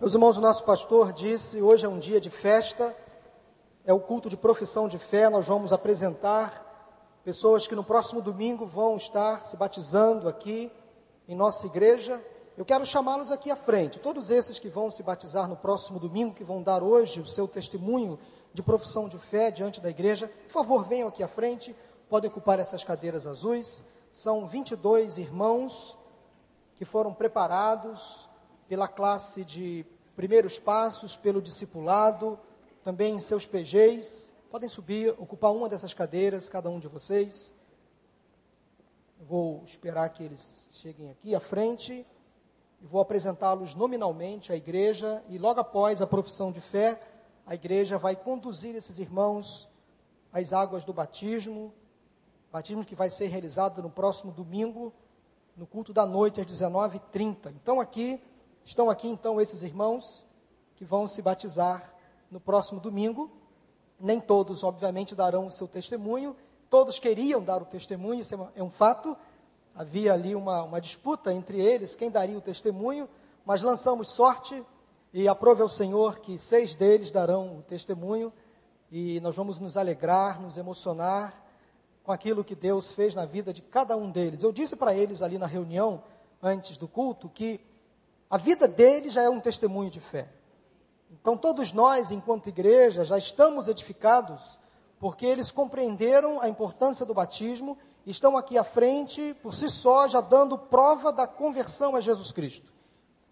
Meus irmãos, o nosso pastor disse: hoje é um dia de festa, é o culto de profissão de fé. Nós vamos apresentar pessoas que no próximo domingo vão estar se batizando aqui em nossa igreja. Eu quero chamá-los aqui à frente. Todos esses que vão se batizar no próximo domingo, que vão dar hoje o seu testemunho de profissão de fé diante da igreja, por favor, venham aqui à frente. Podem ocupar essas cadeiras azuis. São 22 irmãos que foram preparados pela classe de primeiros passos, pelo discipulado, também em seus PGs. Podem subir, ocupar uma dessas cadeiras, cada um de vocês. vou esperar que eles cheguem aqui à frente e vou apresentá-los nominalmente à igreja e logo após a profissão de fé, a igreja vai conduzir esses irmãos às águas do batismo, batismo que vai ser realizado no próximo domingo, no culto da noite às 19h30. Então aqui, estão aqui então esses irmãos que vão se batizar no próximo domingo. Nem todos, obviamente, darão o seu testemunho. Todos queriam dar o testemunho, isso é, é um fato. Havia ali uma, uma disputa entre eles, quem daria o testemunho, mas lançamos sorte e aprove ao Senhor que seis deles darão o testemunho e nós vamos nos alegrar, nos emocionar com aquilo que Deus fez na vida de cada um deles. Eu disse para eles ali na reunião, antes do culto, que a vida deles já é um testemunho de fé. Então, todos nós, enquanto igreja, já estamos edificados, porque eles compreenderam a importância do batismo e estão aqui à frente, por si só, já dando prova da conversão a Jesus Cristo.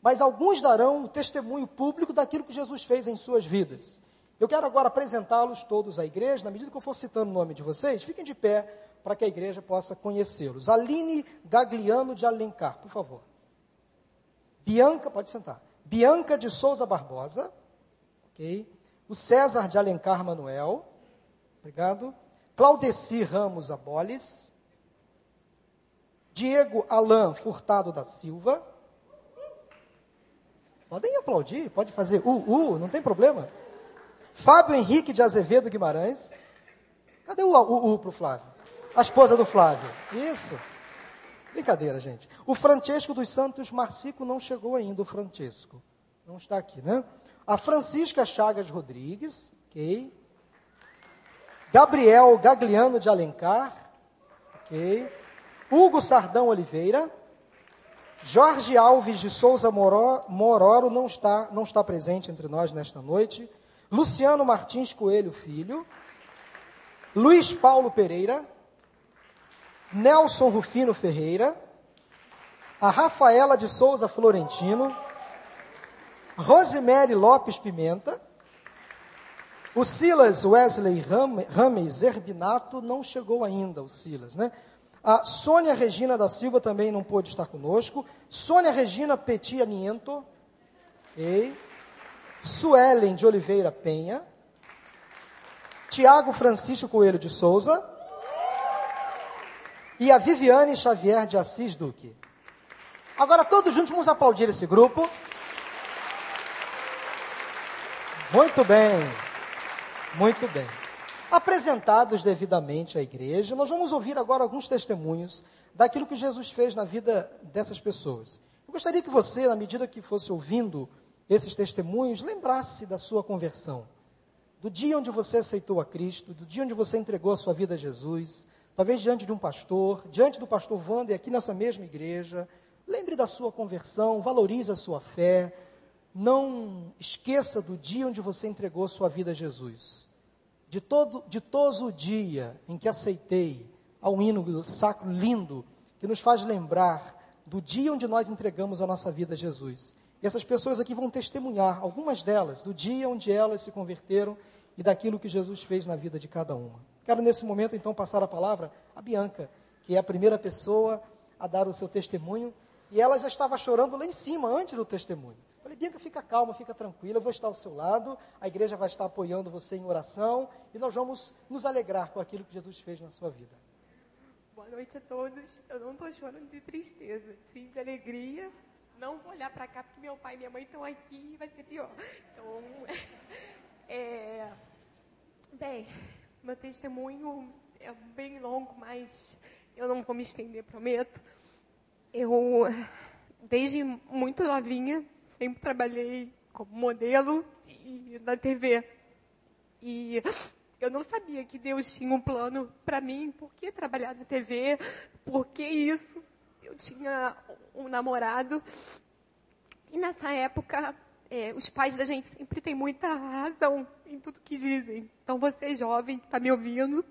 Mas alguns darão o testemunho público daquilo que Jesus fez em suas vidas. Eu quero agora apresentá-los todos à igreja, na medida que eu for citando o nome de vocês, fiquem de pé para que a igreja possa conhecê-los. Aline Gagliano de Alencar, por favor. Bianca, pode sentar. Bianca de Souza Barbosa, ok. O César de Alencar Manuel, obrigado. Claudeci Ramos Aboles. Diego Alain Furtado da Silva. Podem aplaudir, pode fazer uh, uh, não tem problema. Fábio Henrique de Azevedo Guimarães. Cadê o U, U para o Flávio? A esposa do Flávio. Isso. Brincadeira, gente. O Francesco dos Santos Marcico não chegou ainda, o Francesco. Não está aqui, né? A Francisca Chagas Rodrigues, ok. Gabriel Gagliano de Alencar, ok. Hugo Sardão Oliveira. Jorge Alves de Souza Mororo não está, não está presente entre nós nesta noite. Luciano Martins Coelho Filho, Luiz Paulo Pereira, Nelson Rufino Ferreira, a Rafaela de Souza Florentino, Rosemary Lopes Pimenta, o Silas Wesley Rames Herbinato não chegou ainda, o Silas, né? A Sônia Regina da Silva também não pôde estar conosco. Sônia Regina Petia Niento. Ei. Suelen de Oliveira Penha, Tiago Francisco Coelho de Souza e a Viviane Xavier de Assis Duque. Agora todos juntos vamos aplaudir esse grupo. Muito bem, muito bem. Apresentados devidamente à igreja, nós vamos ouvir agora alguns testemunhos daquilo que Jesus fez na vida dessas pessoas. Eu gostaria que você, na medida que fosse ouvindo esses testemunhos, lembrasse da sua conversão, do dia onde você aceitou a Cristo, do dia onde você entregou a sua vida a Jesus, talvez diante de um pastor, diante do pastor Wander, aqui nessa mesma igreja. Lembre da sua conversão, valorize a sua fé. Não esqueça do dia onde você entregou sua vida a Jesus. De todo, de todo o dia em que aceitei ao hino sacro lindo, que nos faz lembrar do dia onde nós entregamos a nossa vida a Jesus. E essas pessoas aqui vão testemunhar, algumas delas, do dia onde elas se converteram e daquilo que Jesus fez na vida de cada uma. Quero nesse momento então passar a palavra a Bianca, que é a primeira pessoa a dar o seu testemunho, e ela já estava chorando lá em cima, antes do testemunho. Falei, Bianca, fica calma, fica tranquila, eu vou estar ao seu lado, a igreja vai estar apoiando você em oração, e nós vamos nos alegrar com aquilo que Jesus fez na sua vida. Boa noite a todos. Eu não estou chorando de tristeza, sim de alegria, não vou olhar para cá porque meu pai e minha mãe estão aqui e vai ser pior. Então, é, bem, meu testemunho é bem longo, mas eu não vou me estender, prometo. Eu, desde muito novinha, sempre trabalhei como modelo e na TV. E eu não sabia que Deus tinha um plano para mim, por que trabalhar na TV, por que isso. Eu tinha um namorado e nessa época é, os pais da gente sempre têm muita razão em tudo que dizem. Então você jovem que está me ouvindo,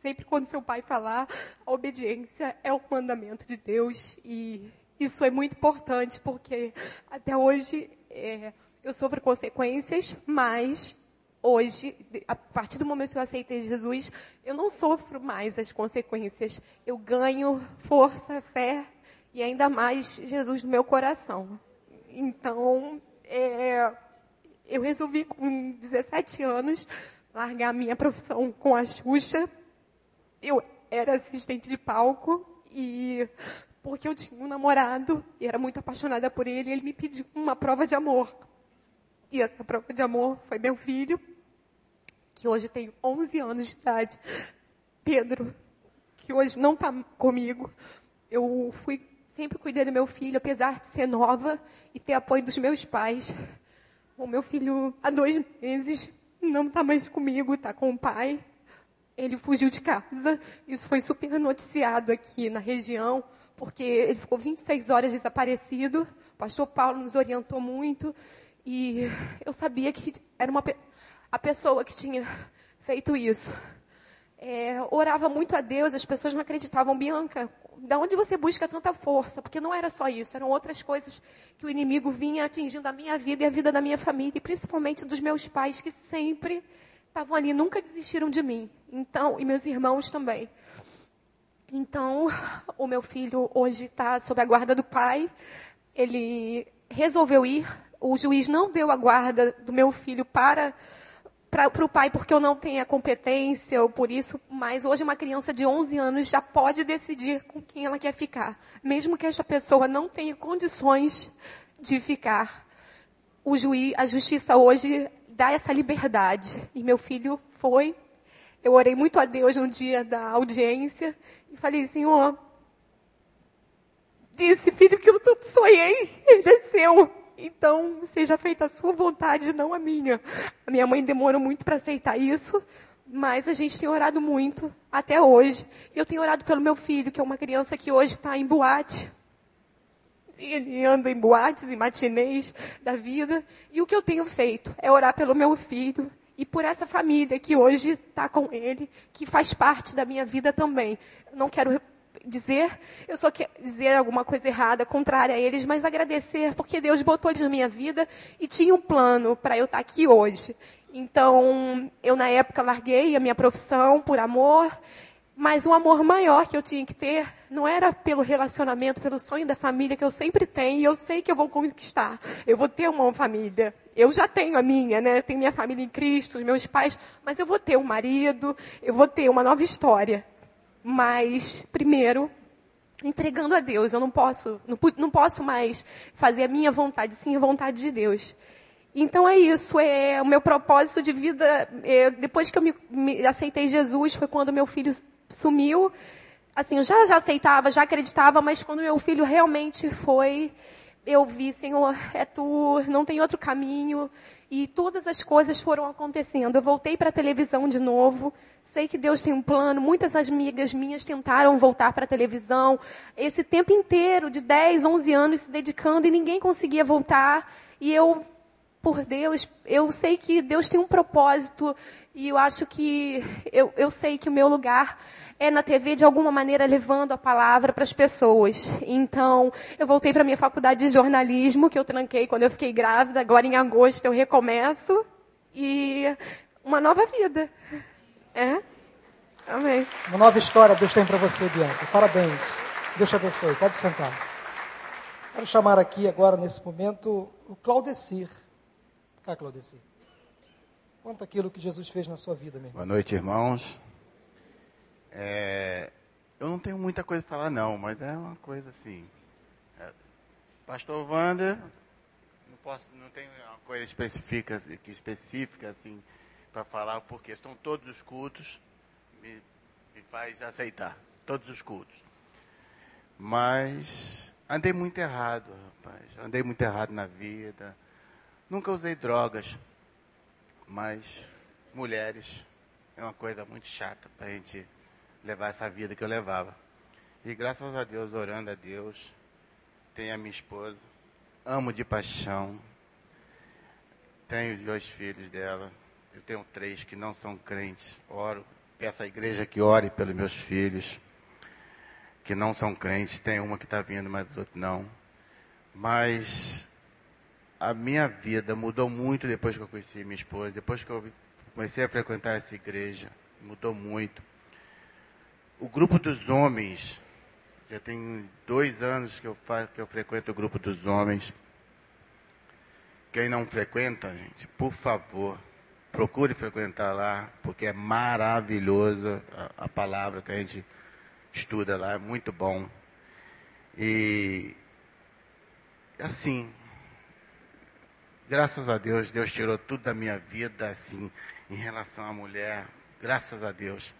sempre quando seu pai falar, a obediência é o mandamento de Deus e isso é muito importante porque até hoje é, eu sofro consequências, mas hoje, a partir do momento que eu aceitei Jesus, eu não sofro mais as consequências. Eu ganho força, fé e ainda mais Jesus no meu coração. Então, é, eu resolvi com 17 anos largar minha profissão com a Xuxa. Eu era assistente de palco e porque eu tinha um namorado e era muito apaixonada por ele, ele me pediu uma prova de amor. E essa prova de amor foi meu filho, que hoje tem 11 anos de idade. Pedro, que hoje não está comigo. Eu fui sempre cuidei do meu filho, apesar de ser nova e ter apoio dos meus pais. O meu filho, há dois meses, não está mais comigo, está com o pai. Ele fugiu de casa. Isso foi super noticiado aqui na região porque ele ficou 26 horas desaparecido. O pastor Paulo nos orientou muito e eu sabia que era uma, a pessoa que tinha feito isso. É, orava muito a Deus, as pessoas não acreditavam. Bianca, da onde você busca tanta força? Porque não era só isso, eram outras coisas que o inimigo vinha atingindo a minha vida e a vida da minha família, e principalmente dos meus pais, que sempre estavam ali, nunca desistiram de mim. Então, e meus irmãos também. Então, o meu filho hoje está sob a guarda do pai. Ele resolveu ir. O juiz não deu a guarda do meu filho para para o pai porque eu não tenho a competência ou por isso, mas hoje uma criança de 11 anos já pode decidir com quem ela quer ficar, mesmo que esta pessoa não tenha condições de ficar. O juiz, a justiça hoje dá essa liberdade. E meu filho foi eu orei muito a Deus no dia da audiência e falei, Senhor, disse filho que eu sonhei, ele é seu. Então, seja feita a sua vontade, não a minha. A minha mãe demorou muito para aceitar isso, mas a gente tem orado muito até hoje. Eu tenho orado pelo meu filho, que é uma criança que hoje está em boate. Ele anda em boates e matinês da vida. E o que eu tenho feito é orar pelo meu filho, e por essa família que hoje está com ele, que faz parte da minha vida também. Não quero dizer, eu só quero dizer alguma coisa errada, contrária a eles, mas agradecer, porque Deus botou eles na minha vida e tinha um plano para eu estar tá aqui hoje. Então, eu na época larguei a minha profissão por amor, mas um amor maior que eu tinha que ter não era pelo relacionamento, pelo sonho da família que eu sempre tenho, e eu sei que eu vou conquistar. Eu vou ter uma família. Eu já tenho a minha, né? Tenho minha família em Cristo, meus pais, mas eu vou ter um marido, eu vou ter uma nova história. Mas, primeiro, entregando a Deus. Eu não posso, não, não posso mais fazer a minha vontade, sim a vontade de Deus. Então é isso, é o meu propósito de vida. É, depois que eu me, me, aceitei Jesus, foi quando meu filho sumiu. Assim, eu já, já aceitava, já acreditava, mas quando meu filho realmente foi, eu vi, Senhor, é tu, não tem outro caminho. E todas as coisas foram acontecendo. Eu voltei para a televisão de novo. Sei que Deus tem um plano. Muitas amigas minhas tentaram voltar para a televisão. Esse tempo inteiro, de 10, 11 anos, se dedicando e ninguém conseguia voltar. E eu por Deus, eu sei que Deus tem um propósito e eu acho que eu, eu sei que o meu lugar é na TV de alguma maneira levando a palavra para as pessoas. Então, eu voltei para minha faculdade de jornalismo, que eu tranquei quando eu fiquei grávida, agora em agosto eu recomeço e uma nova vida. É? Amém. Uma nova história Deus tem para você, Bianca. Parabéns. Deus te abençoe. Pode sentar. Quero chamar aqui agora, nesse momento, o Claudecir. Cá, Claudeci. Conta aquilo que Jesus fez na sua vida, meu Boa noite, irmãos. É, eu não tenho muita coisa para falar, não, mas é uma coisa assim. É, Pastor Wander, não, posso, não tenho uma coisa específica, específica assim, para falar, porque estão todos os cultos, me, me faz aceitar, todos os cultos. Mas Andei muito errado, rapaz. Andei muito errado na vida. Nunca usei drogas. Mas mulheres é uma coisa muito chata para a gente levar essa vida que eu levava. E graças a Deus, orando a Deus, tenho a minha esposa, amo de paixão, tenho dois filhos dela, eu tenho três que não são crentes, oro, peço à igreja que ore pelos meus filhos, que não são crentes, tem uma que está vindo, mas os outros não. Mas a minha vida mudou muito depois que eu conheci minha esposa, depois que eu comecei a frequentar essa igreja, mudou muito. O grupo dos homens, já tem dois anos que eu, faço, que eu frequento o grupo dos homens. Quem não frequenta, gente, por favor, procure frequentar lá, porque é maravilhosa a, a palavra que a gente estuda lá, é muito bom. E assim, graças a Deus, Deus tirou tudo da minha vida, assim, em relação à mulher. Graças a Deus.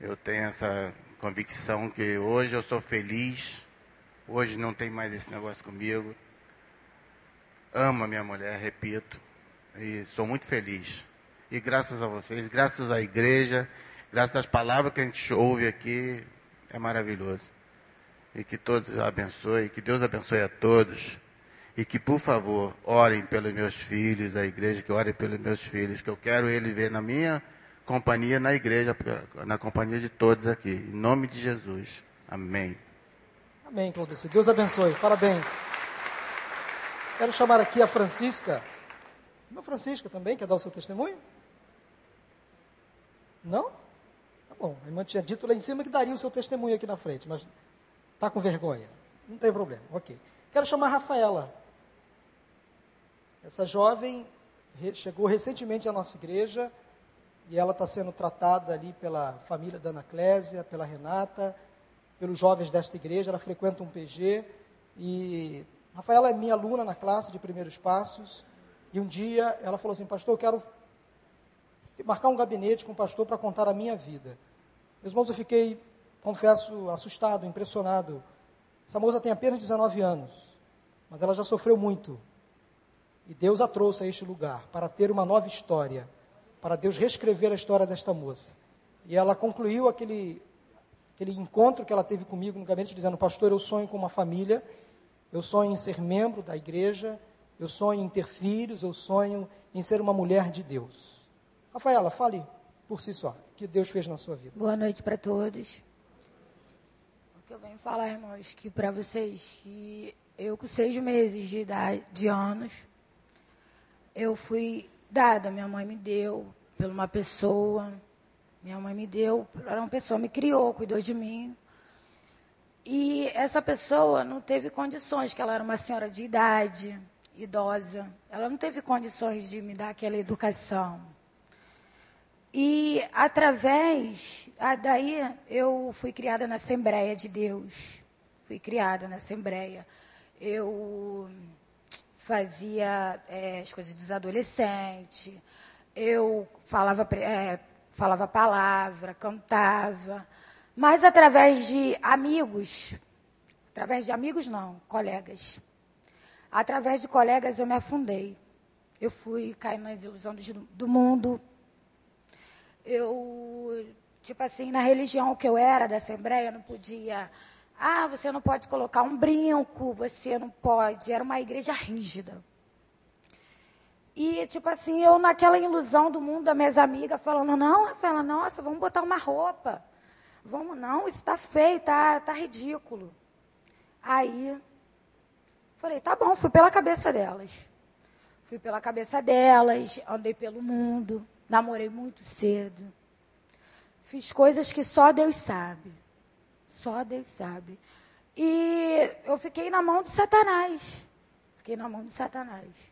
Eu tenho essa convicção que hoje eu sou feliz. Hoje não tem mais esse negócio comigo. Amo a minha mulher, repito. E sou muito feliz. E graças a vocês, graças à igreja, graças às palavras que a gente ouve aqui, é maravilhoso. E que todos abençoe, que Deus abençoe a todos. E que, por favor, orem pelos meus filhos, a igreja que ore pelos meus filhos, que eu quero ele ver na minha companhia na igreja, na companhia de todos aqui. Em nome de Jesus. Amém. Amém, Claudice. Deus abençoe. Parabéns. Quero chamar aqui a Francisca. Não, Francisca também, quer dar o seu testemunho? Não? Tá bom. A irmã tinha dito lá em cima que daria o seu testemunho aqui na frente, mas está com vergonha. Não tem problema, ok. Quero chamar a Rafaela. Essa jovem chegou recentemente à nossa igreja e ela está sendo tratada ali pela família da Ana Clésia, pela Renata, pelos jovens desta igreja. Ela frequenta um PG e Rafaela é minha aluna na classe de primeiros passos. E um dia ela falou assim: Pastor, eu quero marcar um gabinete com o pastor para contar a minha vida. Meus irmãos, eu fiquei, confesso, assustado, impressionado. Essa moça tem apenas 19 anos, mas ela já sofreu muito e Deus a trouxe a este lugar para ter uma nova história, para Deus reescrever a história desta moça. E ela concluiu aquele, aquele encontro que ela teve comigo no gabinete, dizendo: Pastor, eu sonho com uma família, eu sonho em ser membro da igreja, eu sonho em ter filhos, eu sonho em ser uma mulher de Deus. Rafaela, fale por si só, o que Deus fez na sua vida. Boa noite para todos. O que eu venho falar, irmãos, que para vocês, que eu com seis meses de idade, de anos, eu fui dada, minha mãe me deu por uma pessoa, minha mãe me deu, era uma pessoa me criou, cuidou de mim. E essa pessoa não teve condições, que ela era uma senhora de idade, idosa, ela não teve condições de me dar aquela educação. E através, daí eu fui criada na Assembleia de Deus, fui criada na Assembleia. Eu fazia é, as coisas dos adolescentes, eu falava, é, falava palavra, cantava, mas através de amigos, através de amigos não, colegas. Através de colegas eu me afundei. Eu fui caindo nas ilusões do mundo. Eu, tipo assim, na religião que eu era da Assembleia, não podia ah, você não pode colocar um brinco, você não pode. Era uma igreja rígida. E, tipo assim, eu naquela ilusão do mundo das minhas amigas, falando, não, Rafaela, nossa, vamos botar uma roupa. Vamos, não, isso está feio, está tá ridículo. Aí, falei, tá bom, fui pela cabeça delas. Fui pela cabeça delas, andei pelo mundo, namorei muito cedo. Fiz coisas que só Deus sabe. Só Deus sabe. E eu fiquei na mão de Satanás. Fiquei na mão de Satanás.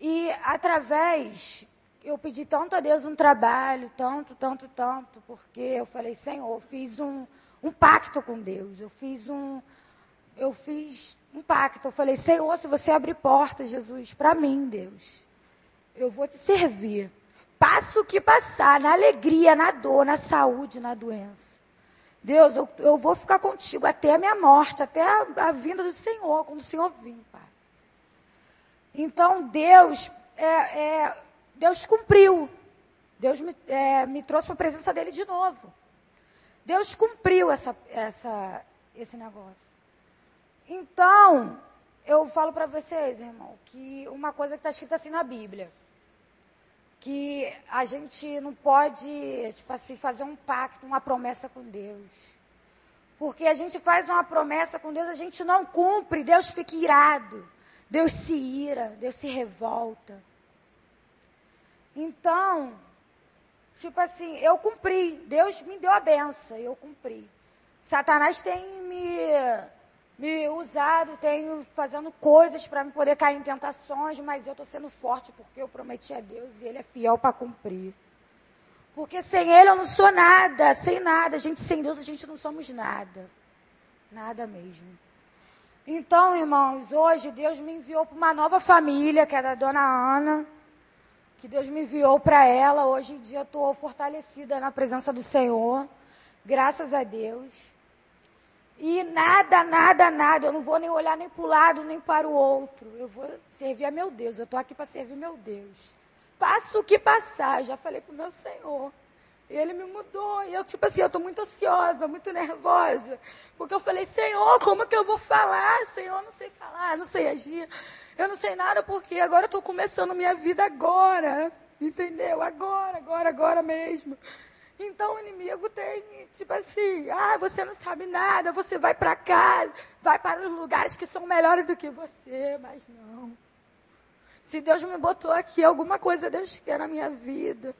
E através, eu pedi tanto a Deus um trabalho, tanto, tanto, tanto, porque eu falei, Senhor, eu fiz um, um pacto com Deus. Eu fiz um. Eu fiz um pacto. Eu falei, Senhor, se você abrir portas, Jesus, para mim, Deus, eu vou te servir. Passo o que passar, na alegria, na dor, na saúde, na doença. Deus, eu, eu vou ficar contigo até a minha morte, até a, a vinda do Senhor, quando o Senhor vir, Pai. Então, Deus, é, é, Deus cumpriu. Deus me, é, me trouxe para a presença dele de novo. Deus cumpriu essa, essa, esse negócio. Então, eu falo para vocês, irmão, que uma coisa que está escrita assim na Bíblia, que a gente não pode, tipo assim, fazer um pacto, uma promessa com Deus. Porque a gente faz uma promessa com Deus, a gente não cumpre, Deus fica irado, Deus se ira, Deus se revolta. Então, tipo assim, eu cumpri, Deus me deu a benção, eu cumpri. Satanás tem me me usado, tenho fazendo coisas para me poder cair em tentações, mas eu estou sendo forte porque eu prometi a Deus e Ele é fiel para cumprir. Porque sem Ele eu não sou nada, sem nada. A gente sem Deus a gente não somos nada. Nada mesmo. Então, irmãos, hoje Deus me enviou para uma nova família, que é da dona Ana, que Deus me enviou para ela. Hoje em dia eu estou fortalecida na presença do Senhor, graças a Deus. E nada, nada, nada. Eu não vou nem olhar nem para o lado, nem para o outro. Eu vou servir a meu Deus. Eu estou aqui para servir meu Deus. Passo o que passar. Já falei para o meu Senhor. E ele me mudou. E eu, tipo assim, eu estou muito ansiosa, muito nervosa. Porque eu falei, Senhor, como que eu vou falar? Senhor, eu não sei falar, não sei agir. Eu não sei nada porque agora eu estou começando minha vida agora. Entendeu? Agora, agora, agora mesmo. Então o inimigo tem, tipo assim, ah, você não sabe nada, você vai para cá, vai para os lugares que são melhores do que você, mas não. Se Deus me botou aqui, alguma coisa Deus quer na minha vida.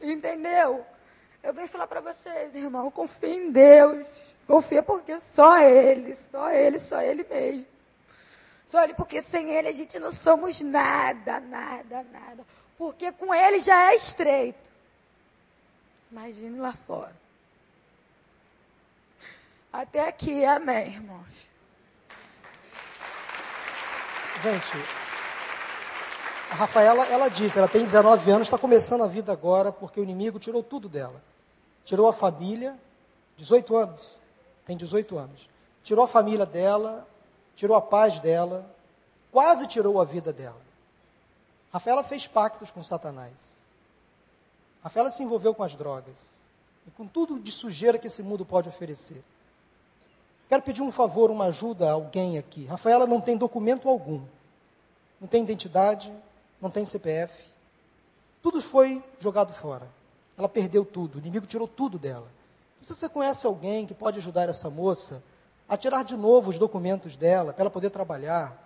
Entendeu? Eu venho falar para vocês, irmão, confia em Deus. Confia porque só Ele, só Ele, só Ele mesmo. Só Ele, porque sem Ele a gente não somos nada, nada, nada. Porque com Ele já é estreito. Imagine lá fora. Até aqui, amém, irmãos. Gente, a Rafaela, ela disse, ela tem 19 anos, está começando a vida agora, porque o inimigo tirou tudo dela. Tirou a família, 18 anos, tem 18 anos. Tirou a família dela, tirou a paz dela, quase tirou a vida dela. Rafaela fez pactos com Satanás. Rafaela se envolveu com as drogas e com tudo de sujeira que esse mundo pode oferecer. Quero pedir um favor, uma ajuda a alguém aqui. Rafaela não tem documento algum. Não tem identidade, não tem CPF. Tudo foi jogado fora. Ela perdeu tudo, o inimigo tirou tudo dela. Se você conhece alguém que pode ajudar essa moça a tirar de novo os documentos dela, para ela poder trabalhar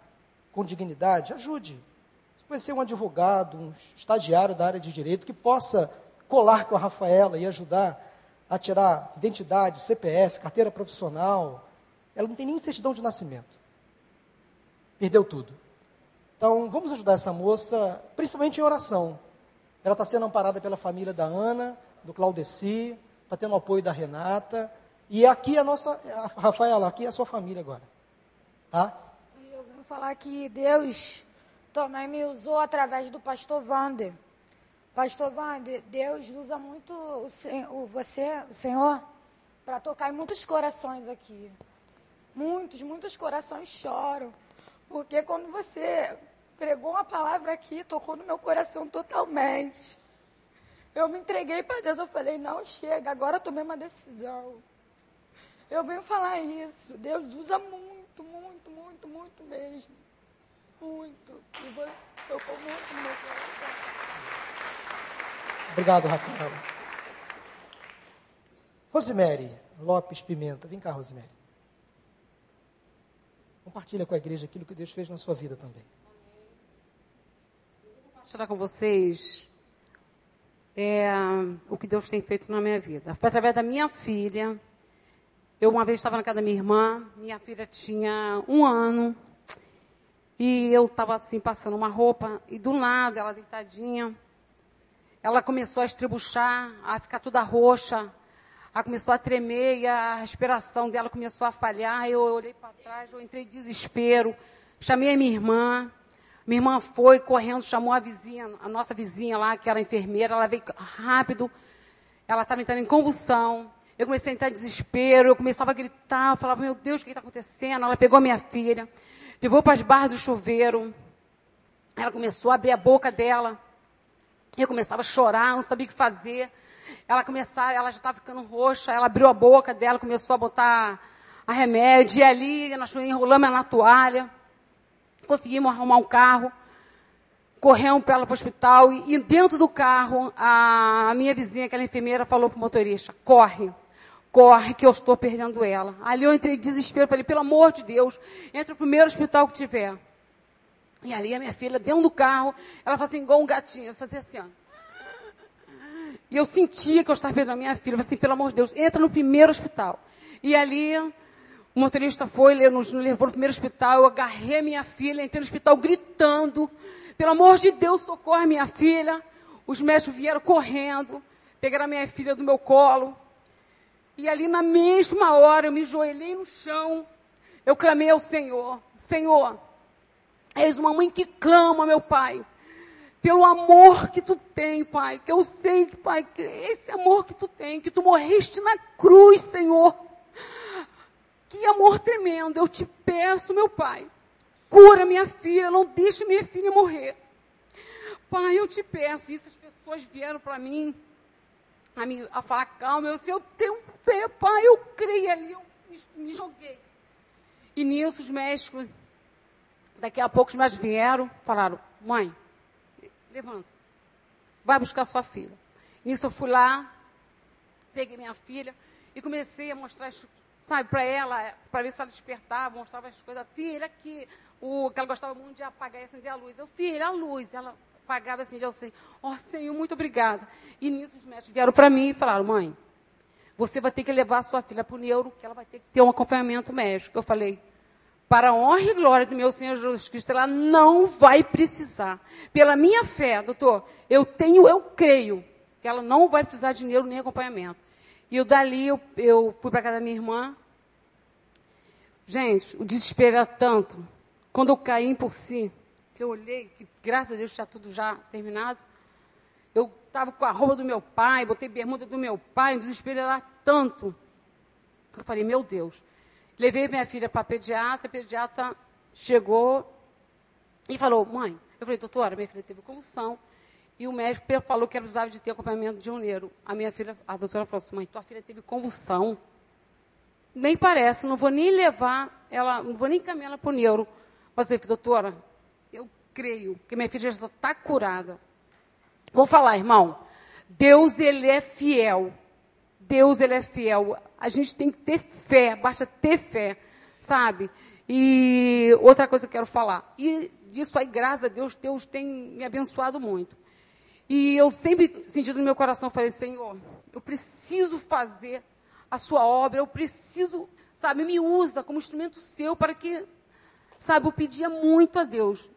com dignidade, ajude. Se conhecer um advogado, um estagiário da área de direito que possa colar com a Rafaela e ajudar a tirar identidade, CPF, carteira profissional. Ela não tem nem certidão de nascimento. Perdeu tudo. Então, vamos ajudar essa moça, principalmente em oração. Ela está sendo amparada pela família da Ana, do Claudeci, está tendo o apoio da Renata. E aqui a nossa, a Rafaela, aqui é a sua família agora. Tá? Eu vou falar que Deus também me usou através do pastor Wander. Pastor Wander, Deus usa muito o, o, você, o Senhor, para tocar em muitos corações aqui. Muitos, muitos corações choram. Porque quando você pregou uma palavra aqui, tocou no meu coração totalmente. Eu me entreguei para Deus, eu falei, não chega, agora eu tomei uma decisão. Eu venho falar isso. Deus usa muito, muito, muito, muito mesmo. Muito. E você tocou muito no meu coração. Obrigado, Rafael. Rosemary Lopes Pimenta. Vem cá, Rosemary. Compartilha com a igreja aquilo que Deus fez na sua vida também. vou compartilhar com vocês é, o que Deus tem feito na minha vida. Foi através da minha filha. Eu uma vez estava na casa da minha irmã, minha filha tinha um ano, e eu estava assim, passando uma roupa, e do nada, ela deitadinha, ela começou a estribuchar, a ficar toda roxa, ela começou a tremer e a respiração dela começou a falhar. Eu olhei para trás, eu entrei em desespero, chamei a minha irmã. Minha irmã foi correndo, chamou a vizinha, a nossa vizinha lá, que era enfermeira, ela veio rápido. Ela estava entrando em convulsão. Eu comecei a entrar em desespero, eu começava a gritar, eu falava, meu Deus, o que está acontecendo? Ela pegou a minha filha, levou para as barras do chuveiro. Ela começou a abrir a boca dela. Eu começava a chorar, não sabia o que fazer. Ela começava, ela já estava ficando roxa, ela abriu a boca dela, começou a botar a remédio, e ali nós enrolamos ela na toalha. Conseguimos arrumar um carro corremos para ela para o hospital e, e, dentro do carro, a, a minha vizinha, aquela enfermeira, falou para o motorista, corre, corre que eu estou perdendo ela. Ali eu entrei em desespero, falei, pelo amor de Deus, entra no primeiro hospital que tiver. E ali a minha filha, dentro do carro, ela fazia assim, igual um gatinho, fazia assim, ó. E eu sentia que eu estava vendo a minha filha, eu falei assim, pelo amor de Deus, entra no primeiro hospital. E ali, o motorista foi, nos levou no primeiro hospital, eu agarrei a minha filha, entrei no hospital gritando, pelo amor de Deus, socorre minha filha. Os médicos vieram correndo, pegaram a minha filha do meu colo. E ali na mesma hora eu me joelhei no chão. Eu clamei ao Senhor: Senhor, és uma mãe que clama, meu Pai. Pelo amor que tu tem, Pai. Que eu sei, Pai, que esse amor que tu tem, que tu morreste na cruz, Senhor. Que amor tremendo. Eu te peço, meu Pai Cura minha filha, não deixe minha filha morrer. Pai, eu te peço isso. As pessoas vieram para mim a, me, a falar, calma, eu, se eu tenho fé, pai, eu creio ali, eu me, me joguei. E nisso os médicos, daqui a pouco os médicos vieram, falaram, mãe, levanta, vai buscar sua filha. Nisso eu fui lá, peguei minha filha e comecei a mostrar, sabe, para ela, para ver se ela despertava, mostrava as coisas. Filha, aqui, o, que ela gostava muito de apagar e acender a luz. Eu, filha, a luz. Ela apagava assim, já sei. Ó, oh, Senhor, muito obrigada. E nisso os médicos vieram para mim e falaram, mãe, você vai ter que levar sua filha para o neuro, que ela vai ter que ter um acompanhamento médico. Eu falei, para a honra e glória do meu Senhor Jesus Cristo, ela não vai precisar. Pela minha fé, doutor, eu tenho, eu creio que ela não vai precisar de dinheiro nem acompanhamento. E eu dali, eu, eu fui para casa da minha irmã. Gente, o desespero era tanto quando eu caí por si, que eu olhei, que graças a Deus está tudo já terminado, eu estava com a roupa do meu pai, botei bermuda do meu pai, o desespero era tanto. Eu falei, meu Deus. Levei minha filha para pediatra, a pediatra chegou e falou, mãe, eu falei, doutora, minha filha teve convulsão, e o médico falou que ela precisava de ter acompanhamento de um neuro. A minha filha, a doutora falou assim, mãe, tua filha teve convulsão. Nem parece, não vou nem levar ela, não vou nem encaminhar ela para o neuro. Mas eu falei, doutora, creio que minha filha já está curada. Vou falar, irmão. Deus, ele é fiel. Deus, ele é fiel. A gente tem que ter fé, basta ter fé, sabe? E outra coisa que eu quero falar. E disso aí, graças a Deus, Deus tem me abençoado muito. E eu sempre senti no meu coração, falei, Senhor, eu preciso fazer a sua obra, eu preciso, sabe, me usa como instrumento seu para que Sabe, eu pedia muito a Deus.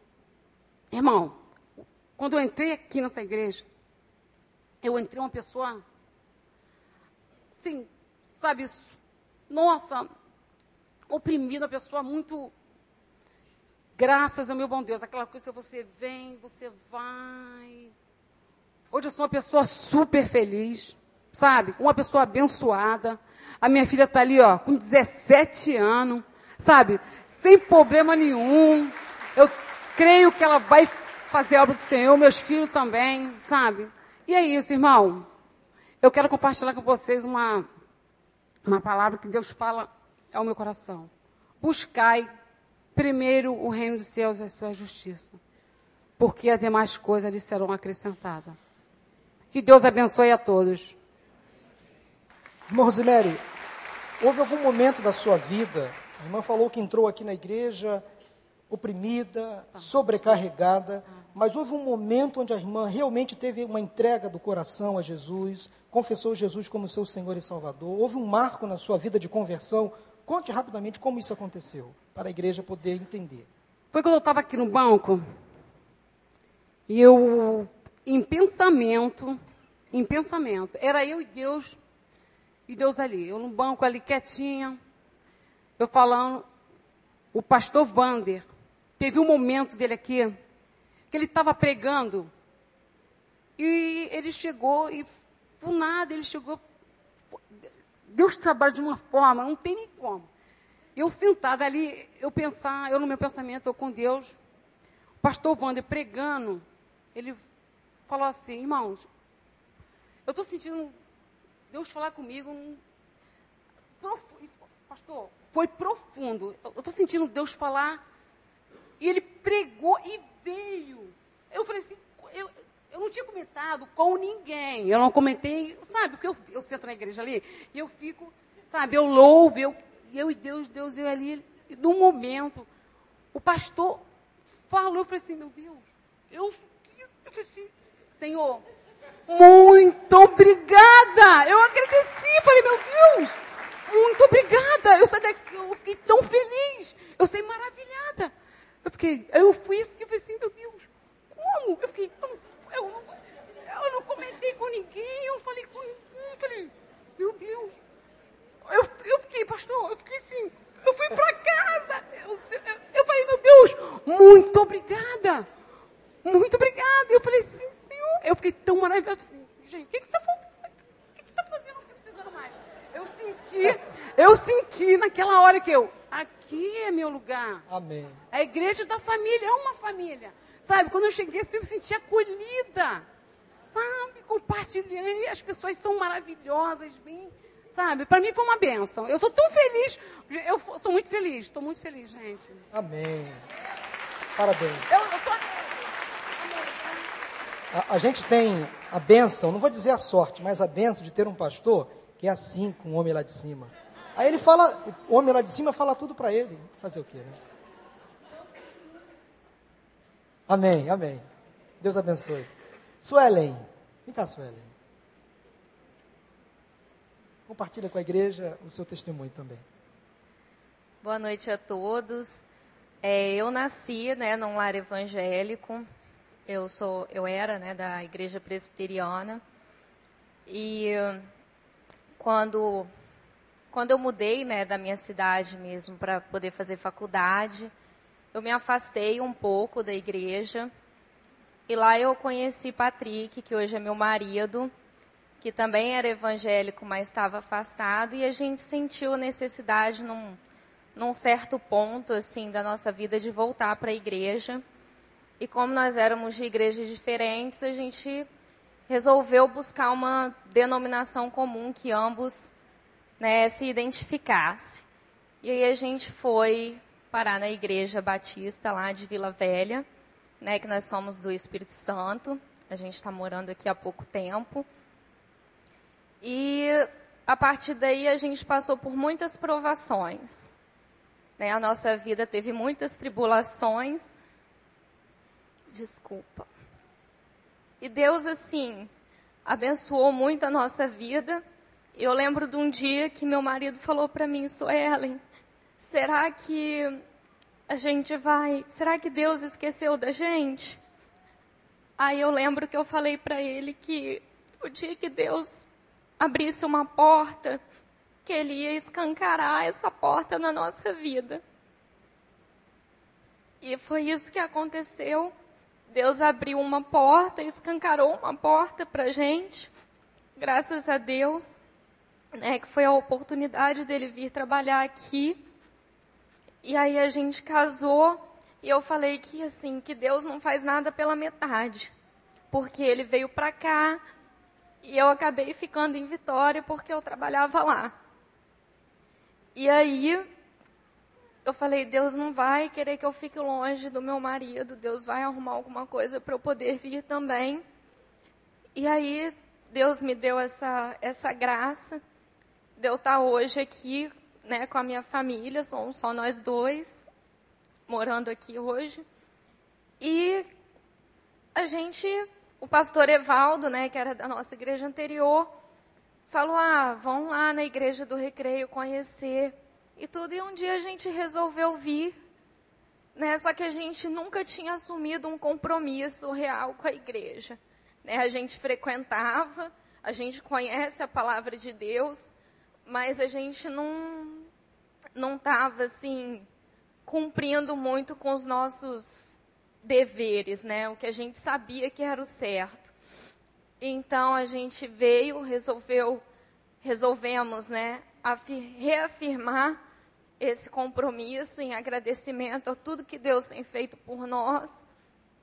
Irmão, quando eu entrei aqui nessa igreja, eu entrei uma pessoa, sim, sabe, nossa, oprimida, uma pessoa muito, graças ao meu bom Deus, aquela coisa que você vem, você vai. Hoje eu sou uma pessoa super feliz, sabe, uma pessoa abençoada. A minha filha está ali, ó, com 17 anos, sabe, sem problema nenhum. Eu creio que ela vai fazer a obra do Senhor, meus filhos também, sabe? E é isso, irmão. Eu quero compartilhar com vocês uma, uma palavra que Deus fala ao meu coração. Buscai primeiro o reino dos céus e a sua justiça, porque as demais coisas lhe serão acrescentadas. Que Deus abençoe a todos. Irmã Rosemary, houve algum momento da sua vida a irmã falou que entrou aqui na igreja oprimida, sobrecarregada, mas houve um momento onde a irmã realmente teve uma entrega do coração a Jesus, confessou Jesus como seu Senhor e Salvador. Houve um marco na sua vida de conversão. Conte rapidamente como isso aconteceu, para a igreja poder entender. Foi quando eu estava aqui no banco, e eu, em pensamento, em pensamento, era eu e Deus, e Deus ali, eu no banco ali quietinha, eu falando, o pastor Vander, teve um momento dele aqui, que ele estava pregando, e ele chegou, e do nada ele chegou, Deus trabalha de uma forma, não tem nem como. Eu sentada ali, eu pensar, eu no meu pensamento, eu com Deus, o pastor Wander pregando, ele falou assim, irmãos, eu estou sentindo Deus falar comigo, um, pastor, foi profundo. Eu estou sentindo Deus falar, e ele pregou e veio. Eu falei assim, eu, eu não tinha comentado com ninguém. Eu não comentei, sabe, porque eu, eu sento na igreja ali e eu fico, sabe, eu louvo, eu, eu e Deus, Deus, eu ali. E no momento, o pastor falou, eu falei assim, meu Deus, eu, eu falei assim, Senhor, muito obrigada. Eu agradeci, falei, meu Deus, muito obrigada. Eu saí daqui, eu fiquei tão feliz. Eu saí maravilhada. Eu fiquei, eu fui assim, eu falei assim, meu Deus, como? Eu fiquei, eu, eu, eu não comentei com ninguém, eu falei com ninguém, eu falei, meu Deus. Eu, eu fiquei, pastor, eu fiquei assim, eu fui para casa. Eu, eu, eu, falei, meu Deus, muito obrigada. Muito obrigada. Eu falei, sim, senhor. Eu fiquei tão maravilhada, assim, gente, o que está faltando? O que que precisando mais? Eu senti, eu senti naquela hora que eu, aqui é meu lugar. Amém. A igreja da família é uma família. Sabe, quando eu cheguei assim, eu me senti acolhida. Sabe, compartilhei, as pessoas são maravilhosas, bem, sabe? Para mim foi uma benção. Eu estou tão feliz, eu sou muito feliz, estou muito feliz, gente. Amém. Parabéns. Eu, eu tô... a, a gente tem a benção, não vou dizer a sorte, mas a benção de ter um pastor que é assim com o homem lá de cima. Aí ele fala, o homem lá de cima fala tudo para ele. Fazer o quê, né? Amém, amém. Deus abençoe. Suelen, vem cá, Suelen. Compartilha com a igreja o seu testemunho também. Boa noite a todos. É, eu nasci, né, num lar evangélico. Eu sou, eu era, né, da igreja presbiteriana. E quando quando eu mudei, né, da minha cidade mesmo para poder fazer faculdade, eu me afastei um pouco da igreja. E lá eu conheci Patrick, que hoje é meu marido, que também era evangélico, mas estava afastado, e a gente sentiu a necessidade num, num certo ponto assim da nossa vida de voltar para a igreja. E como nós éramos de igrejas diferentes, a gente resolveu buscar uma denominação comum que ambos né, se identificasse. E aí a gente foi parar na igreja batista lá de Vila Velha, né, que nós somos do Espírito Santo. A gente está morando aqui há pouco tempo. E a partir daí a gente passou por muitas provações. Né? A nossa vida teve muitas tribulações. Desculpa. E Deus, assim, abençoou muito a nossa vida. Eu lembro de um dia que meu marido falou para mim, Suelen, será que a gente vai, será que Deus esqueceu da gente? Aí eu lembro que eu falei para ele que o dia que Deus abrisse uma porta, que ele ia escancarar essa porta na nossa vida. E foi isso que aconteceu. Deus abriu uma porta, escancarou uma porta para gente, graças a Deus, né, que foi a oportunidade dele vir trabalhar aqui. E aí a gente casou e eu falei que assim, que Deus não faz nada pela metade. Porque ele veio para cá e eu acabei ficando em Vitória porque eu trabalhava lá. E aí eu falei, Deus não vai querer que eu fique longe do meu marido, Deus vai arrumar alguma coisa para eu poder vir também. E aí Deus me deu essa essa graça de eu estar hoje aqui né, com a minha família, somos só nós dois, morando aqui hoje. E a gente, o pastor Evaldo, né, que era da nossa igreja anterior, falou: ah, vão lá na igreja do recreio conhecer. E tudo, e um dia a gente resolveu vir, né, só que a gente nunca tinha assumido um compromisso real com a igreja. Né, a gente frequentava, a gente conhece a palavra de Deus, mas a gente não não estava assim cumprindo muito com os nossos deveres, né? O que a gente sabia que era o certo. Então a gente veio, resolveu resolvemos, né, reafirmar esse compromisso em agradecimento a tudo que Deus tem feito por nós.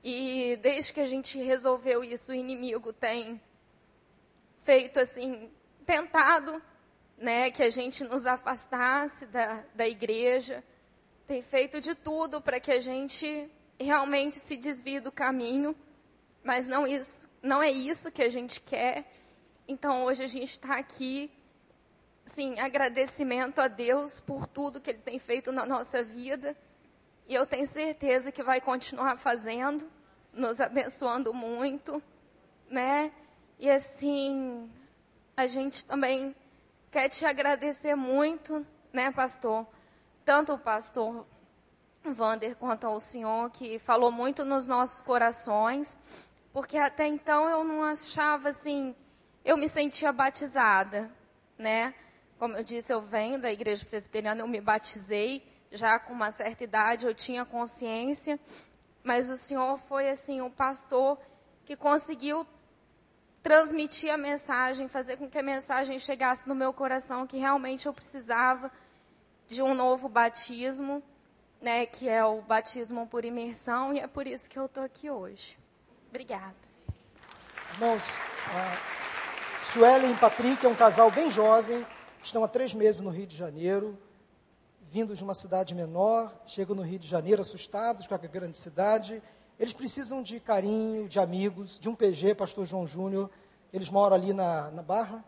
E desde que a gente resolveu isso, o inimigo tem feito assim, tentado, né, que a gente nos afastasse da, da igreja, tem feito de tudo para que a gente realmente se desvie do caminho, mas não isso, não é isso que a gente quer. Então hoje a gente está aqui, sim, agradecimento a Deus por tudo que Ele tem feito na nossa vida. E eu tenho certeza que vai continuar fazendo, nos abençoando muito, né? E assim, a gente também quer te agradecer muito, né, pastor? Tanto o pastor Vander quanto ao senhor, que falou muito nos nossos corações, porque até então eu não achava assim eu me sentia batizada, né? Como eu disse, eu venho da igreja presbiteriana, eu me batizei já com uma certa idade, eu tinha consciência, mas o Senhor foi assim um pastor que conseguiu transmitir a mensagem, fazer com que a mensagem chegasse no meu coração que realmente eu precisava de um novo batismo, né, que é o batismo por imersão, e é por isso que eu estou aqui hoje. Obrigada. Irmãos, Suelen e Patrick é um casal bem jovem, estão há três meses no Rio de Janeiro, vindo de uma cidade menor, chegam no Rio de Janeiro assustados com a grande cidade. Eles precisam de carinho, de amigos, de um PG, Pastor João Júnior. Eles moram ali na, na Barra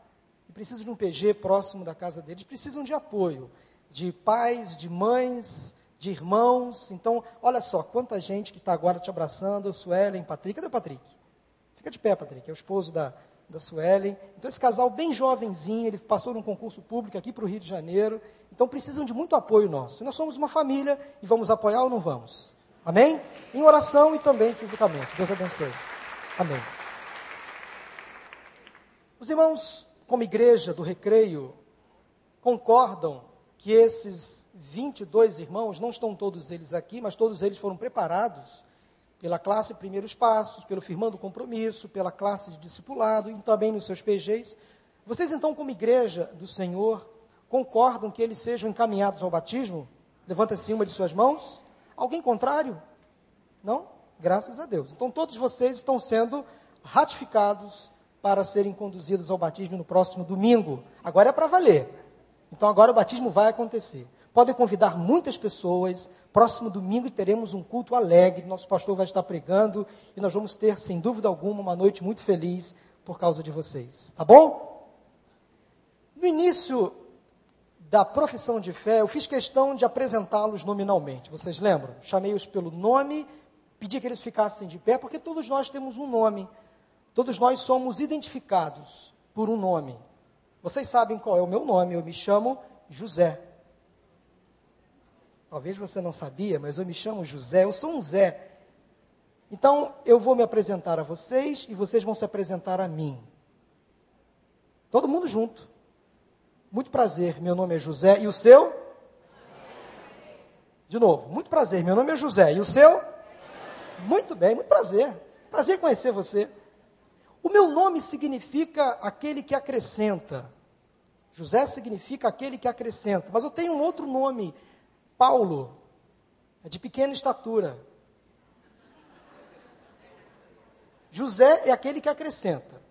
e precisam de um PG próximo da casa deles. Precisam de apoio, de pais, de mães, de irmãos. Então, olha só, quanta gente que está agora te abraçando. Suelen, Patrick. Cadê o Patrick? Fica de pé, Patrick. É o esposo da, da Suelen. Então, esse casal bem jovenzinho, ele passou num concurso público aqui para o Rio de Janeiro. Então, precisam de muito apoio nosso. E nós somos uma família e vamos apoiar ou não vamos? Amém? Em oração e também fisicamente. Deus abençoe. Amém. Os irmãos, como igreja do recreio, concordam que esses 22 irmãos, não estão todos eles aqui, mas todos eles foram preparados pela classe Primeiros Passos, pelo Firmando Compromisso, pela classe de Discipulado e também nos seus PGs. Vocês, então, como igreja do Senhor, concordam que eles sejam encaminhados ao batismo? Levanta assim uma de suas mãos. Alguém contrário? Não? Graças a Deus. Então, todos vocês estão sendo ratificados para serem conduzidos ao batismo no próximo domingo. Agora é para valer. Então, agora o batismo vai acontecer. Podem convidar muitas pessoas. Próximo domingo teremos um culto alegre. Nosso pastor vai estar pregando e nós vamos ter, sem dúvida alguma, uma noite muito feliz por causa de vocês. Tá bom? No início da profissão de fé, eu fiz questão de apresentá-los nominalmente. Vocês lembram? Chamei-os pelo nome, pedi que eles ficassem de pé, porque todos nós temos um nome. Todos nós somos identificados por um nome. Vocês sabem qual é o meu nome? Eu me chamo José. Talvez você não sabia, mas eu me chamo José, eu sou um Zé. Então, eu vou me apresentar a vocês e vocês vão se apresentar a mim. Todo mundo junto. Muito prazer, meu nome é José. E o seu? De novo, muito prazer, meu nome é José. E o seu? Muito bem, muito prazer. Prazer conhecer você. O meu nome significa aquele que acrescenta. José significa aquele que acrescenta. Mas eu tenho um outro nome Paulo é de pequena estatura. José é aquele que acrescenta.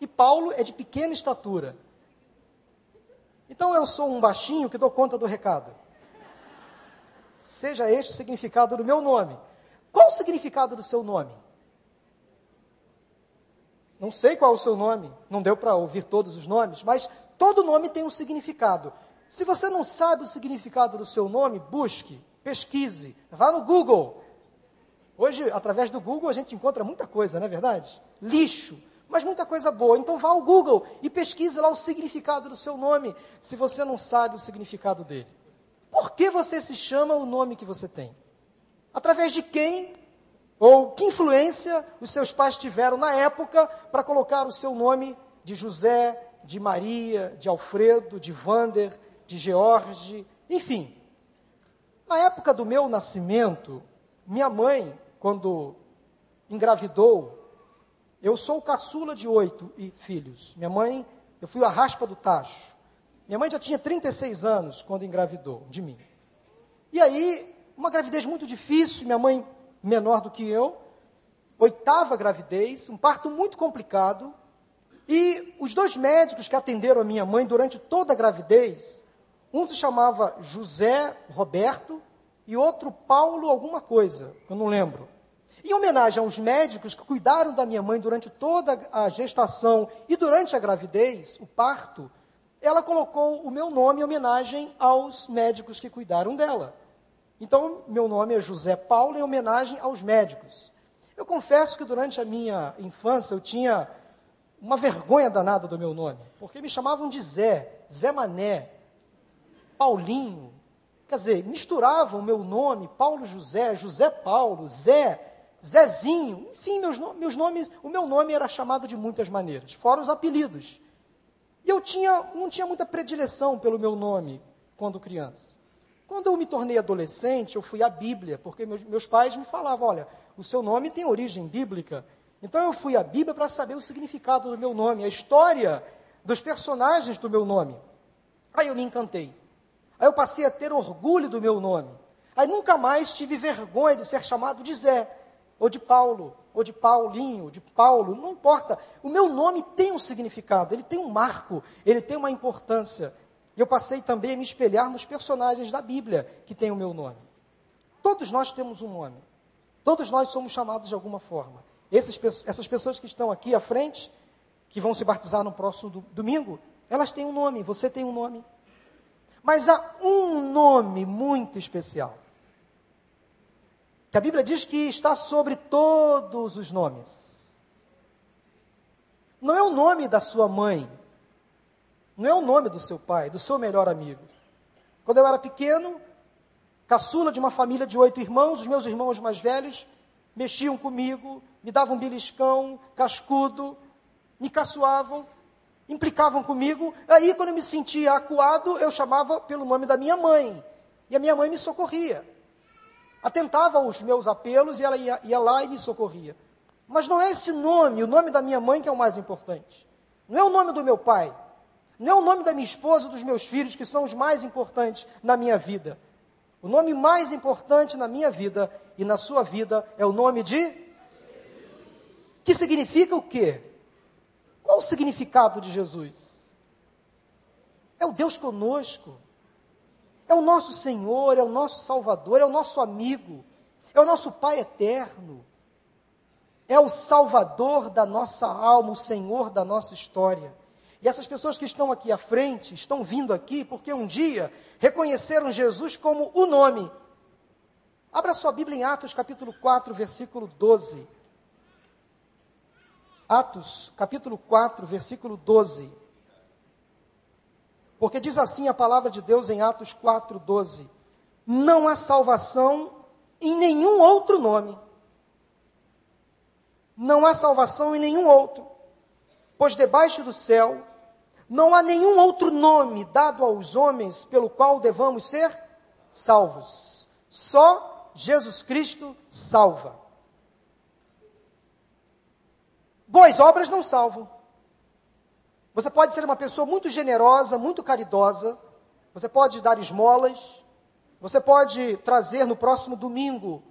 E Paulo é de pequena estatura. Então eu sou um baixinho que dou conta do recado. Seja este o significado do meu nome. Qual o significado do seu nome? Não sei qual é o seu nome, não deu para ouvir todos os nomes, mas todo nome tem um significado. Se você não sabe o significado do seu nome, busque, pesquise, vá no Google. Hoje, através do Google, a gente encontra muita coisa, não é verdade? Lixo, mas muita coisa boa. Então vá ao Google e pesquise lá o significado do seu nome, se você não sabe o significado dele. Por que você se chama o nome que você tem? Através de quem ou que influência os seus pais tiveram na época para colocar o seu nome de José, de Maria, de Alfredo, de Vander, de George, enfim. Na época do meu nascimento, minha mãe, quando engravidou, eu sou caçula de oito filhos. Minha mãe Eu fui a raspa do tacho. Minha mãe já tinha 36 anos quando engravidou de mim. E aí, uma gravidez muito difícil, minha mãe menor do que eu, oitava gravidez, um parto muito complicado. E os dois médicos que atenderam a minha mãe durante toda a gravidez, um se chamava José Roberto e outro Paulo alguma coisa, eu não lembro. Em homenagem aos médicos que cuidaram da minha mãe durante toda a gestação e durante a gravidez, o parto, ela colocou o meu nome em homenagem aos médicos que cuidaram dela. Então, meu nome é José Paulo em homenagem aos médicos. Eu confesso que durante a minha infância eu tinha uma vergonha danada do meu nome, porque me chamavam de Zé, Zé Mané, Paulinho. Quer dizer, misturavam o meu nome, Paulo José, José Paulo, Zé, Zezinho, enfim, meus, meus nomes, o meu nome era chamado de muitas maneiras, fora os apelidos. E eu tinha, não tinha muita predileção pelo meu nome quando criança. Quando eu me tornei adolescente, eu fui à Bíblia, porque meus, meus pais me falavam: olha, o seu nome tem origem bíblica. Então eu fui à Bíblia para saber o significado do meu nome, a história dos personagens do meu nome. Aí eu me encantei. Aí eu passei a ter orgulho do meu nome. Aí nunca mais tive vergonha de ser chamado de Zé ou de Paulo, ou de Paulinho, de Paulo, não importa. O meu nome tem um significado, ele tem um marco, ele tem uma importância. E eu passei também a me espelhar nos personagens da Bíblia que tem o meu nome. Todos nós temos um nome. Todos nós somos chamados de alguma forma. Esses, essas pessoas que estão aqui à frente, que vão se batizar no próximo do, domingo, elas têm um nome, você tem um nome. Mas há um nome muito especial que a Bíblia diz que está sobre todos os nomes. Não é o nome da sua mãe, não é o nome do seu pai, do seu melhor amigo. Quando eu era pequeno, caçula de uma família de oito irmãos, os meus irmãos mais velhos mexiam comigo, me davam beliscão, cascudo, me caçoavam, implicavam comigo. Aí, quando eu me sentia acuado, eu chamava pelo nome da minha mãe. E a minha mãe me socorria atentava aos meus apelos e ela ia, ia, lá e me socorria. Mas não é esse nome, o nome da minha mãe, que é o mais importante. Não é o nome do meu pai. Não é o nome da minha esposa e dos meus filhos, que são os mais importantes na minha vida. O nome mais importante na minha vida e na sua vida é o nome de. Que significa o quê? Qual o significado de Jesus? É o Deus conosco. É o nosso Senhor, é o nosso Salvador, é o nosso amigo, é o nosso Pai eterno. É o Salvador da nossa alma, o Senhor da nossa história. E essas pessoas que estão aqui à frente, estão vindo aqui porque um dia reconheceram Jesus como o nome. Abra sua Bíblia em Atos capítulo 4, versículo 12. Atos capítulo 4, versículo 12. Porque diz assim a palavra de Deus em Atos 4:12: Não há salvação em nenhum outro nome. Não há salvação em nenhum outro, pois debaixo do céu não há nenhum outro nome dado aos homens pelo qual devamos ser salvos. Só Jesus Cristo salva. Boas obras não salvam. Você pode ser uma pessoa muito generosa, muito caridosa. Você pode dar esmolas. Você pode trazer no próximo domingo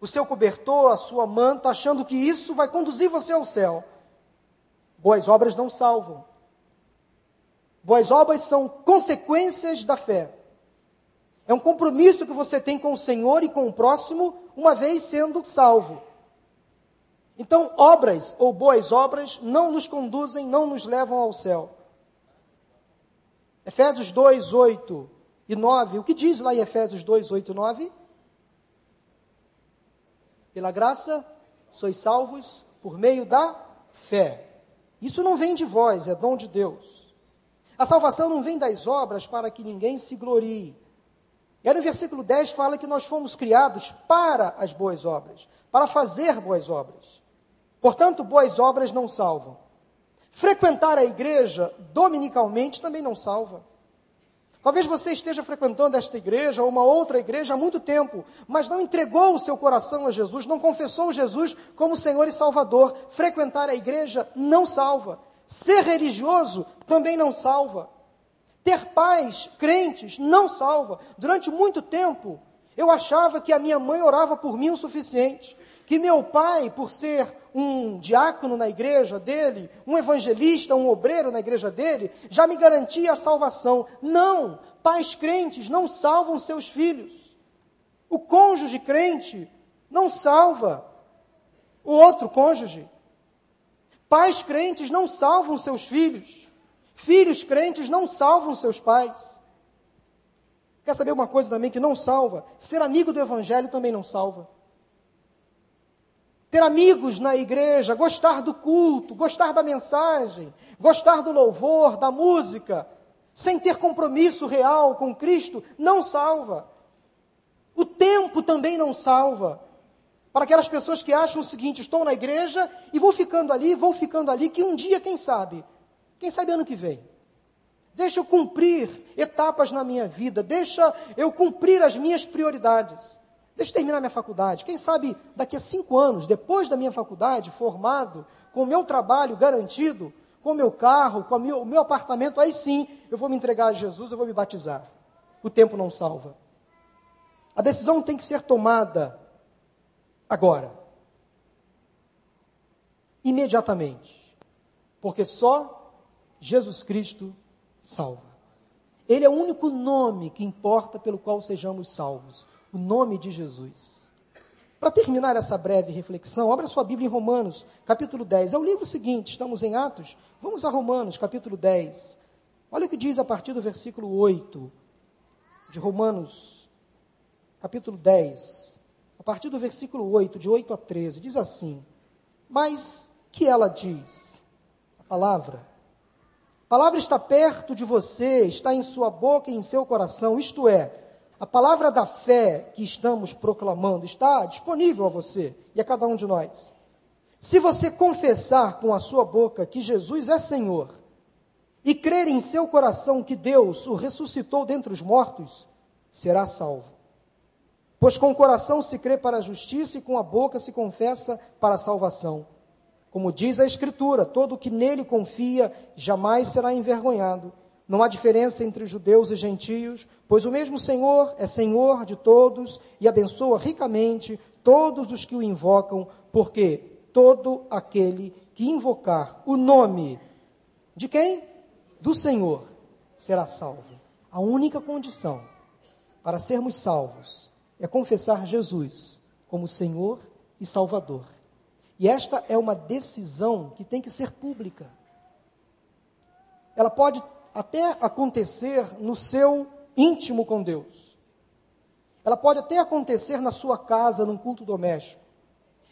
o seu cobertor, a sua manta, achando que isso vai conduzir você ao céu. Boas obras não salvam. Boas obras são consequências da fé. É um compromisso que você tem com o Senhor e com o próximo, uma vez sendo salvo. Então, obras ou boas obras não nos conduzem, não nos levam ao céu. Efésios 2, 8 e 9, o que diz lá em Efésios 2, 8 e 9? Pela graça sois salvos por meio da fé. Isso não vem de vós, é dom de Deus. A salvação não vem das obras para que ninguém se glorie. E aí no versículo 10 fala que nós fomos criados para as boas obras, para fazer boas obras. Portanto, boas obras não salvam. Frequentar a igreja dominicalmente também não salva. Talvez você esteja frequentando esta igreja ou uma outra igreja há muito tempo, mas não entregou o seu coração a Jesus, não confessou Jesus como Senhor e Salvador. Frequentar a igreja não salva. Ser religioso também não salva. Ter pais crentes não salva. Durante muito tempo, eu achava que a minha mãe orava por mim o suficiente. Que meu pai, por ser um diácono na igreja dele, um evangelista, um obreiro na igreja dele, já me garantia a salvação. Não! Pais crentes não salvam seus filhos. O cônjuge crente não salva o outro cônjuge. Pais crentes não salvam seus filhos. Filhos crentes não salvam seus pais. Quer saber uma coisa também que não salva? Ser amigo do Evangelho também não salva. Ter amigos na igreja, gostar do culto, gostar da mensagem, gostar do louvor, da música, sem ter compromisso real com Cristo, não salva. O tempo também não salva. Para aquelas pessoas que acham o seguinte: estou na igreja e vou ficando ali, vou ficando ali, que um dia, quem sabe, quem sabe ano que vem, deixa eu cumprir etapas na minha vida, deixa eu cumprir as minhas prioridades, deixa eu terminar minha faculdade. Quem sabe daqui a cinco anos, depois da minha faculdade, formado, com o meu trabalho garantido, com o meu carro, com meu, o meu apartamento, aí sim eu vou me entregar a Jesus, eu vou me batizar. O tempo não salva. A decisão tem que ser tomada agora. Imediatamente. Porque só Jesus Cristo salva. Ele é o único nome que importa pelo qual sejamos salvos. O nome de Jesus. Para terminar essa breve reflexão, abra sua Bíblia em Romanos, capítulo 10. É o livro seguinte, estamos em Atos. Vamos a Romanos, capítulo 10. Olha o que diz a partir do versículo 8 de Romanos, capítulo 10 partir do versículo 8, de 8 a 13, diz assim: Mas que ela diz? A palavra. A palavra está perto de você, está em sua boca e em seu coração, isto é, a palavra da fé que estamos proclamando está disponível a você e a cada um de nós. Se você confessar com a sua boca que Jesus é Senhor e crer em seu coração que Deus o ressuscitou dentre os mortos, será salvo. Pois com o coração se crê para a justiça e com a boca se confessa para a salvação. Como diz a Escritura, todo que nele confia jamais será envergonhado. Não há diferença entre judeus e gentios, pois o mesmo Senhor é Senhor de todos e abençoa ricamente todos os que o invocam, porque todo aquele que invocar o nome de quem? Do Senhor será salvo. A única condição para sermos salvos é confessar Jesus como Senhor e Salvador. E esta é uma decisão que tem que ser pública. Ela pode até acontecer no seu íntimo com Deus. Ela pode até acontecer na sua casa, num culto doméstico.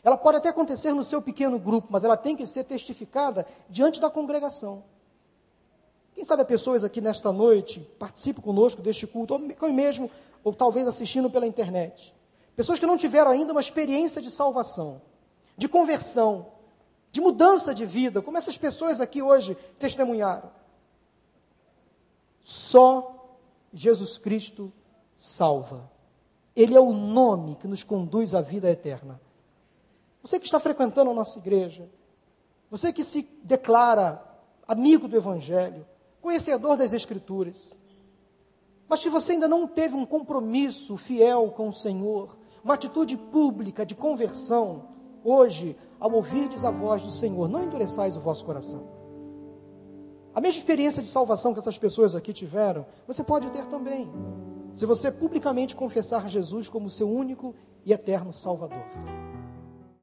Ela pode até acontecer no seu pequeno grupo, mas ela tem que ser testificada diante da congregação. Quem sabe pessoas aqui nesta noite participam conosco deste culto, ou mesmo, ou talvez assistindo pela internet. Pessoas que não tiveram ainda uma experiência de salvação, de conversão, de mudança de vida, como essas pessoas aqui hoje testemunharam. Só Jesus Cristo salva. Ele é o nome que nos conduz à vida eterna. Você que está frequentando a nossa igreja, você que se declara amigo do Evangelho, conhecedor das Escrituras. Mas se você ainda não teve um compromisso fiel com o Senhor, uma atitude pública de conversão, hoje, ao ouvirdes a voz do Senhor, não endureçais o vosso coração. A mesma experiência de salvação que essas pessoas aqui tiveram, você pode ter também, se você publicamente confessar Jesus como seu único e eterno Salvador.